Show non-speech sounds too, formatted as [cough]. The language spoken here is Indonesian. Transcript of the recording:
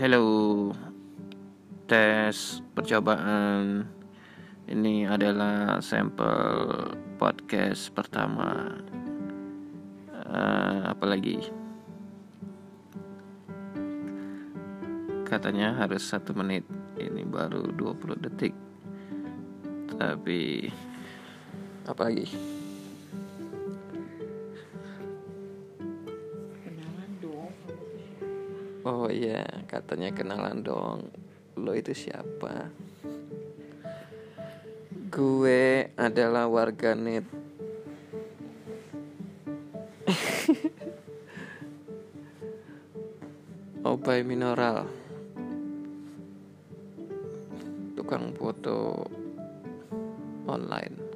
Hello, tes percobaan. Ini adalah sampel podcast pertama. Uh, apalagi katanya harus satu menit. Ini baru 20 detik. Tapi apalagi? Oh iya, katanya kenalan dong. Lo itu siapa? Gue adalah warganet. [laughs] Obay Mineral. Tukang foto online.